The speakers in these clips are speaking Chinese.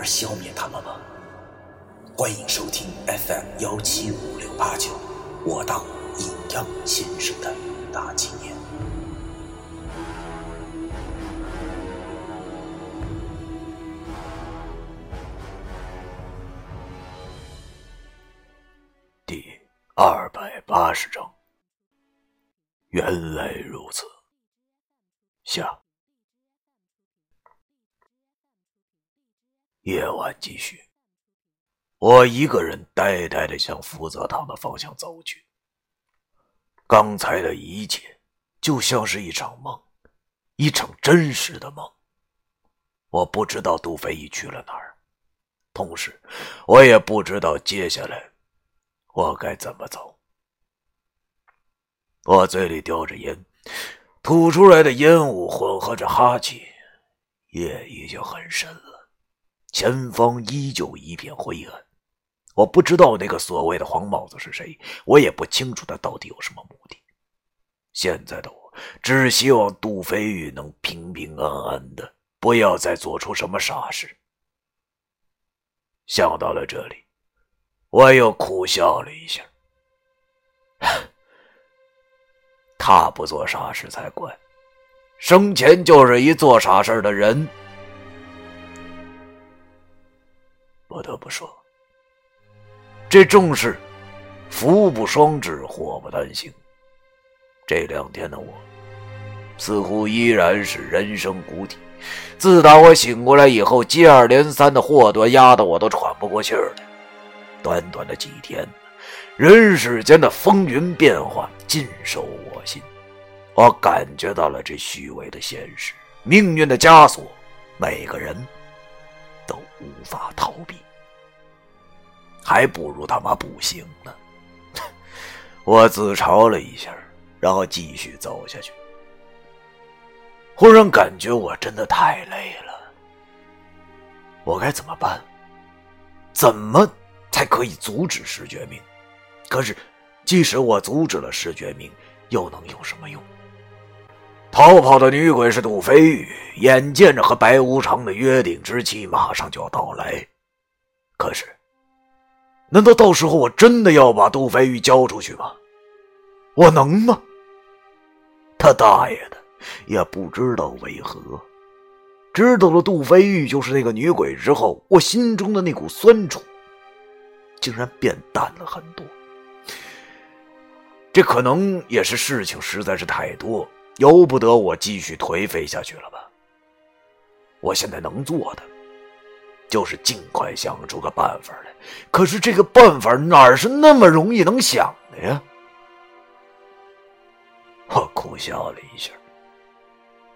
而消灭他们吗？欢迎收听 FM 幺七五六八九，我当阴阳先生的大纪念。第二百八十章，原来如此。下。夜晚继续，我一个人呆呆的向福泽堂的方向走去。刚才的一切就像是一场梦，一场真实的梦。我不知道杜飞已去了哪儿，同时我也不知道接下来我该怎么走。我嘴里叼着烟，吐出来的烟雾混合着哈气，夜已经很深了。前方依旧一片灰暗，我不知道那个所谓的黄帽子是谁，我也不清楚他到底有什么目的。现在的我只希望杜飞宇能平平安安的，不要再做出什么傻事。想到了这里，我又苦笑了一下。他不做傻事才怪，生前就是一做傻事的人。不说，这正是福不双至，祸不单行。这两天的我，似乎依然是人生谷底。自打我醒过来以后，接二连三的祸端压得我都喘不过气儿来。短短的几天，人世间的风云变幻尽收我心。我感觉到了这虚伪的现实，命运的枷锁，每个人。都无法逃避，还不如他妈不行呢！我自嘲了一下，然后继续走下去。忽然感觉我真的太累了，我该怎么办？怎么才可以阻止石决明？可是，即使我阻止了石决明，又能有什么用？逃跑的女鬼是杜飞玉，眼见着和白无常的约定之期马上就要到来，可是，难道到时候我真的要把杜飞玉交出去吗？我能吗？他大爷的，也不知道为何，知道了杜飞玉就是那个女鬼之后，我心中的那股酸楚竟然变淡了很多。这可能也是事情实在是太多。由不得我继续颓废下去了吧？我现在能做的，就是尽快想出个办法来。可是这个办法哪是那么容易能想的呀？我苦笑了一下，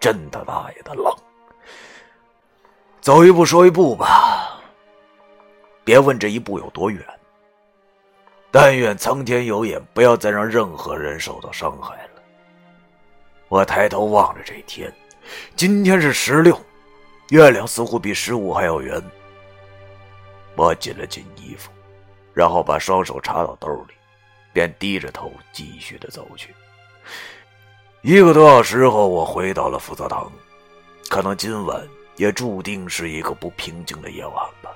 真他大爷的冷。走一步说一步吧，别问这一步有多远。但愿苍天有眼，不要再让任何人受到伤害了。我抬头望着这天，今天是十六，月亮似乎比十五还要圆。我紧了紧衣服，然后把双手插到兜里，便低着头继续的走去。一个多小时后，我回到了福泽堂，可能今晚也注定是一个不平静的夜晚吧。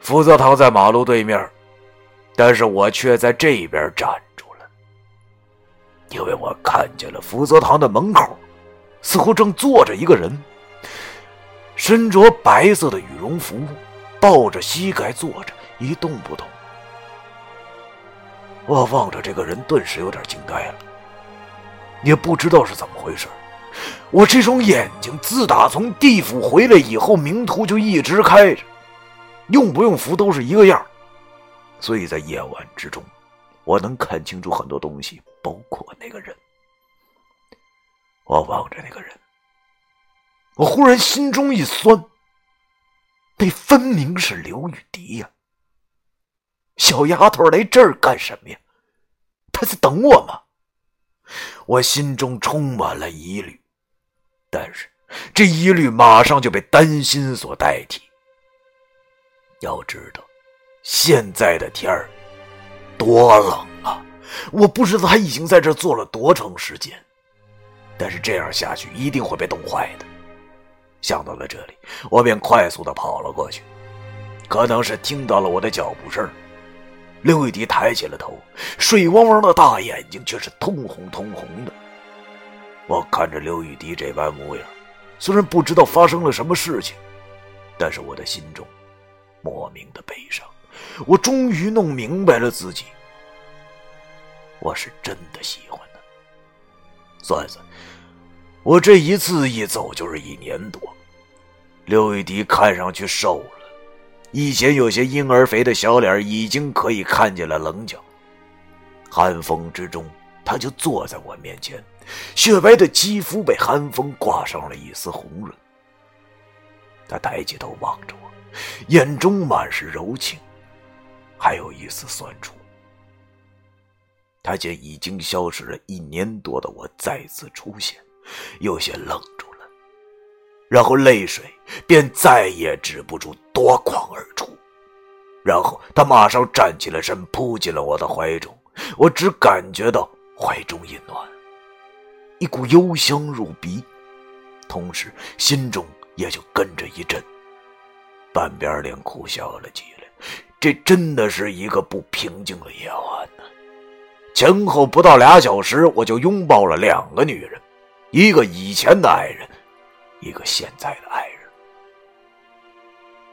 福泽堂在马路对面，但是我却在这边站住了。因为我看见了福泽堂的门口，似乎正坐着一个人，身着白色的羽绒服，抱着膝盖坐着，一动不动。我望着这个人，顿时有点惊呆了，也不知道是怎么回事。我这双眼睛自打从地府回来以后，明图就一直开着，用不用符都是一个样所以在夜晚之中，我能看清楚很多东西。包括那个人，我望着那个人，我忽然心中一酸。那分明是刘雨迪呀！小丫头来这儿干什么呀？她在等我吗？我心中充满了疑虑，但是这疑虑马上就被担心所代替。要知道，现在的天儿多冷啊！我不知道他已经在这坐了多长时间，但是这样下去一定会被冻坏的。想到了这里，我便快速的跑了过去。可能是听到了我的脚步声，刘雨迪抬起了头，水汪汪的大眼睛却是通红通红的。我看着刘雨迪这般模样，虽然不知道发生了什么事情，但是我的心中莫名的悲伤。我终于弄明白了自己。我是真的喜欢他。算算，我这一次一走就是一年多。刘雨迪看上去瘦了，以前有些婴儿肥的小脸已经可以看见了棱角。寒风之中，他就坐在我面前，雪白的肌肤被寒风挂上了一丝红润。他抬起头望着我，眼中满是柔情，还有一丝酸楚。他见已经消失了一年多的我再次出现，有些愣住了，然后泪水便再也止不住夺眶而出。然后他马上站起了身，扑进了我的怀中。我只感觉到怀中一暖，一股幽香入鼻，同时心中也就跟着一震，半边脸哭笑了起来。这真的是一个不平静的夜晚呢。前后不到俩小时，我就拥抱了两个女人，一个以前的爱人，一个现在的爱人。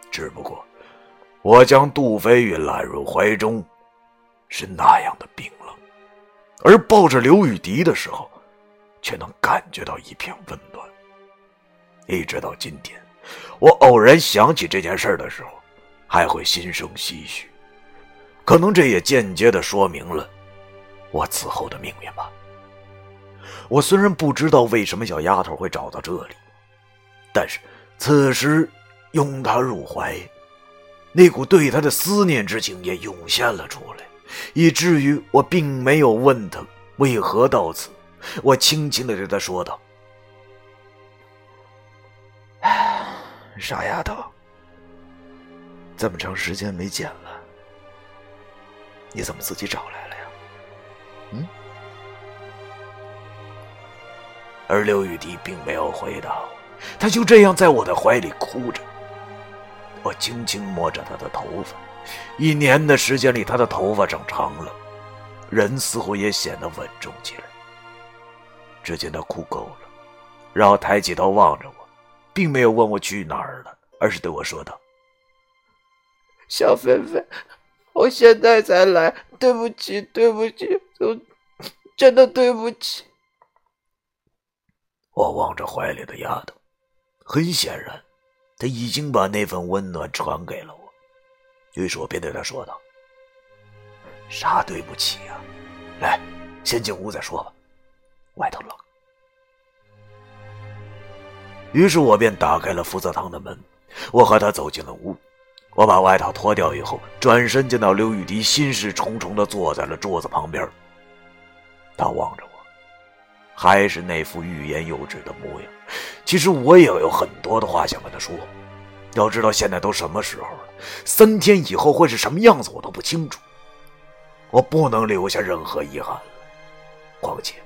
只不过，我将杜飞宇揽入怀中，是那样的冰冷，而抱着刘雨迪的时候，却能感觉到一片温暖。一直到今天，我偶然想起这件事的时候，还会心生唏嘘。可能这也间接的说明了。我此后的命运吧。我虽然不知道为什么小丫头会找到这里，但是此时拥她入怀，那股对她的思念之情也涌现了出来，以至于我并没有问她为何到此。我轻轻的对她说道：“傻丫头，这么长时间没见了，你怎么自己找来了呀？”嗯，而刘雨迪并没有回答，他就这样在我的怀里哭着。我轻轻摸着他的头发，一年的时间里，他的头发长长了，人似乎也显得稳重起来。只见他哭够了，然后抬起头望着我，并没有问我去哪儿了，而是对我说道：“小菲菲。”我现在才来，对不起，对不起，真的对不起。我望着怀里的丫头，很显然，她已经把那份温暖传给了我。于是我便对她说道：“啥对不起呀？来，先进屋再说吧，外头冷。”于是我便打开了福泽堂的门，我和他走进了屋。我把外套脱掉以后，转身见到刘雨迪心事重重地坐在了桌子旁边。他望着我，还是那副欲言又止的模样。其实我也有很多的话想跟他说。要知道现在都什么时候了，三天以后会是什么样子，我都不清楚。我不能留下任何遗憾了。况且，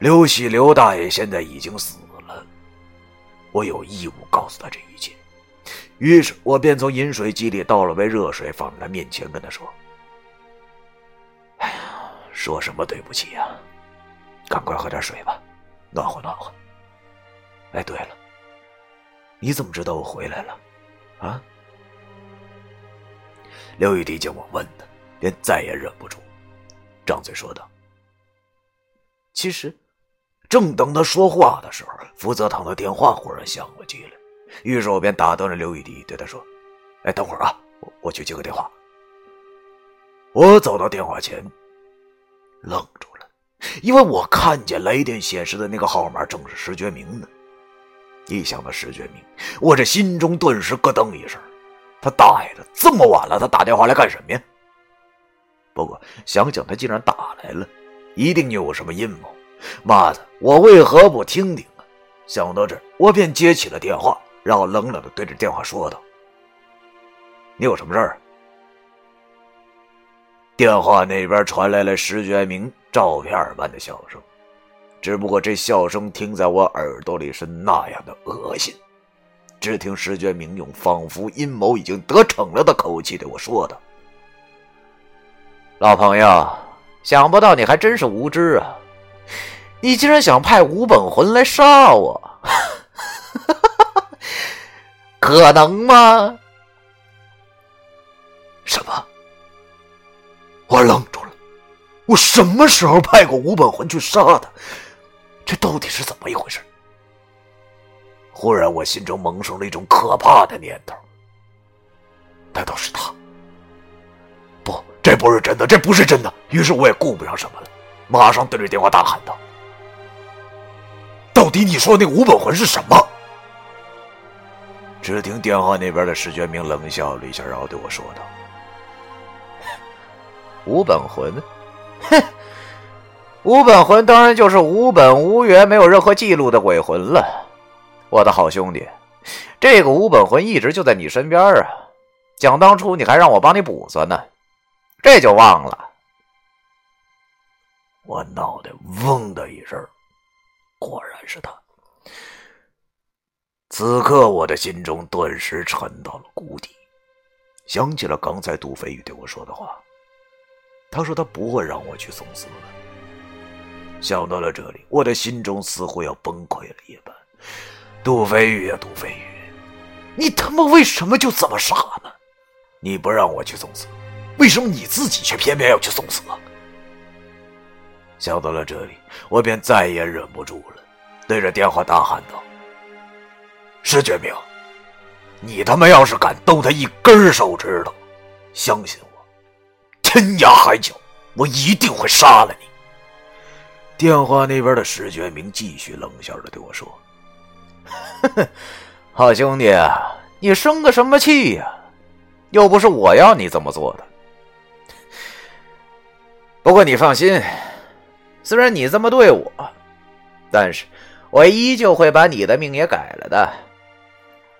刘喜刘大爷现在已经死了，我有义务告诉他这一切。于是我便从饮水机里倒了杯热水，放在他面前，跟他说：“哎呀，说什么对不起呀？赶快喝点水吧，暖和暖和。哎，对了，你怎么知道我回来了？啊？”刘雨迪见我问他，便再也忍不住，张嘴说道：“其实，正等他说话的时候，福泽堂的电话忽然响了起来。”于是我便打断了刘雨迪，对他说：“哎，等会儿啊，我我去接个电话。”我走到电话前，愣住，因为我看见来电显示的那个号码正是石觉明的。一想到石觉明，我这心中顿时咯噔一声。他大爷的，这么晚了，他打电话来干什么呀？不过想想，他既然打来了，一定有什么阴谋。妈的，我为何不听听啊？想到这儿，我便接起了电话，然后冷冷的对着电话说道：“你有什么事儿？”电话那边传来了石觉明照片般的笑声，只不过这笑声听在我耳朵里是那样的恶心。只听石觉明用仿佛阴谋已经得逞了的口气对我说道：“老朋友，想不到你还真是无知啊！你竟然想派吴本魂来杀我，可能吗？”什么？我冷。我什么时候派过吴本魂去杀他？这到底是怎么一回事？忽然，我心中萌生了一种可怕的念头：难道是他？不，这不是真的，这不是真的。于是我也顾不上什么了，马上对着电话大喊道：“到底你说那个吴本魂是什么？”只听电话那边的石觉明冷笑了一下，然后对我说道：“吴本魂，哼，无本魂当然就是无本无缘、没有任何记录的鬼魂了。”我的好兄弟，这个无本魂一直就在你身边啊！想当初你还让我帮你补算呢，这就忘了。我脑袋嗡的一声，果然是他。此刻我的心中顿时沉到了谷底，想起了刚才杜飞宇对我说的话，他说他不会让我去送死的。想到了这里，我的心中似乎要崩溃了一般。杜飞宇啊，杜飞宇，你他妈为什么就这么傻呢？你不让我去送死，为什么你自己却偏偏要去送死？想到了这里，我便再也忍不住了，对着电话大喊道：“石觉明，你他妈要是敢动他一根手指头，相信我，天涯海角，我一定会杀了你。”电话那边的石觉明继续冷笑着对我说。好兄弟，你生个什么气呀？又不是我要你这么做的。不过你放心，虽然你这么对我，但是我依旧会把你的命也改了的。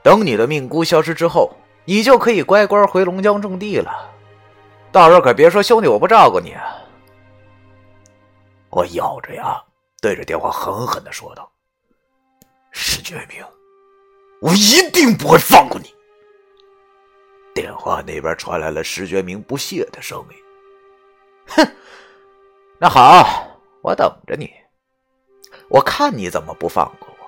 等你的命箍消失之后，你就可以乖乖回龙江种地了。到时候可别说兄弟我不照顾你啊！我咬着牙对着电话狠狠的说道。石觉明，我一定不会放过你。电话那边传来了石觉明不屑的声音：“哼，那好，我等着你，我看你怎么不放过我。”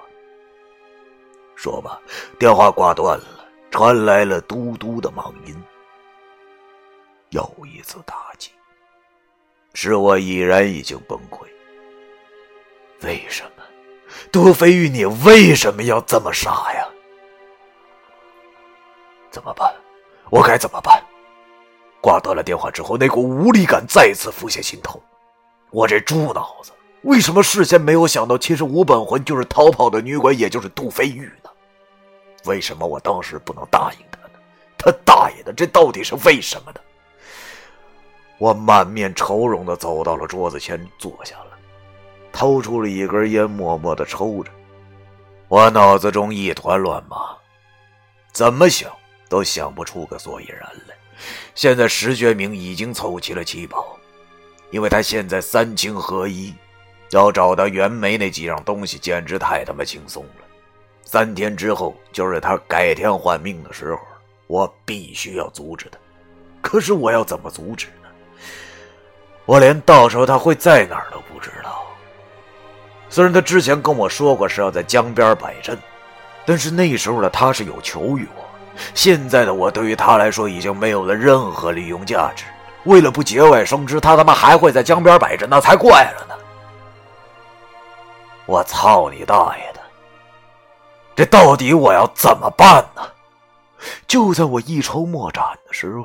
说吧，电话挂断了，传来了嘟嘟的忙音。又一次打击，使我已然已经崩溃。为什么？杜飞玉，你为什么要这么傻呀？怎么办？我该怎么办？挂断了电话之后，那股无力感再次浮现心头。我这猪脑子，为什么事先没有想到，其实吴本魂就是逃跑的女鬼，也就是杜飞玉呢？为什么我当时不能答应他呢？他大爷的，这到底是为什么呢？我满面愁容的走到了桌子前，坐下了。掏出了一根烟，默默的抽着。我脑子中一团乱麻，怎么想都想不出个所以然来。现在石觉明已经凑齐了七宝，因为他现在三清合一，要找到袁枚那几样东西简直太他妈轻松了。三天之后就是他改天换命的时候，我必须要阻止他。可是我要怎么阻止？我连到时候他会在哪儿都不知道。虽然他之前跟我说过是要在江边摆阵，但是那时候的他是有求于我，现在的我对于他来说已经没有了任何利用价值。为了不节外生枝，他他妈还会在江边摆阵，那才怪了呢！我操你大爷的！这到底我要怎么办呢？就在我一筹莫展的时候，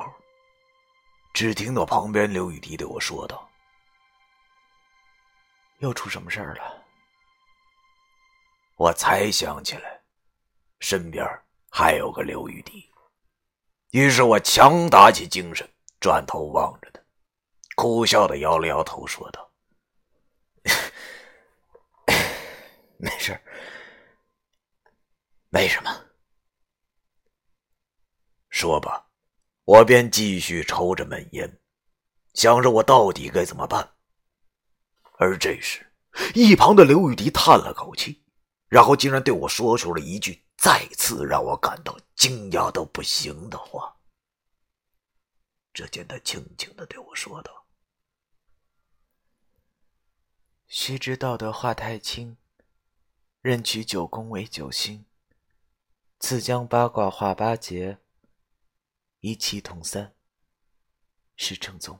只听到旁边刘雨迪对我说道：“又出什么事儿了？”我才想起来，身边还有个刘雨迪。于是我强打起精神，转头望着他，苦笑的摇了摇头，说道：“没事，没什么。”说吧，我便继续抽着闷烟，想着我到底该怎么办。而这时，一旁的刘玉迪叹了口气，然后竟然对我说出了一句再次让我感到惊讶到不行的话。只见他轻轻的对我说道：“须知道德化太轻，任取九宫为九星。自将八卦化八节，一气同三，是正宗。”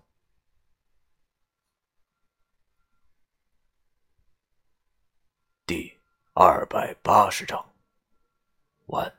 第二百八十章，完。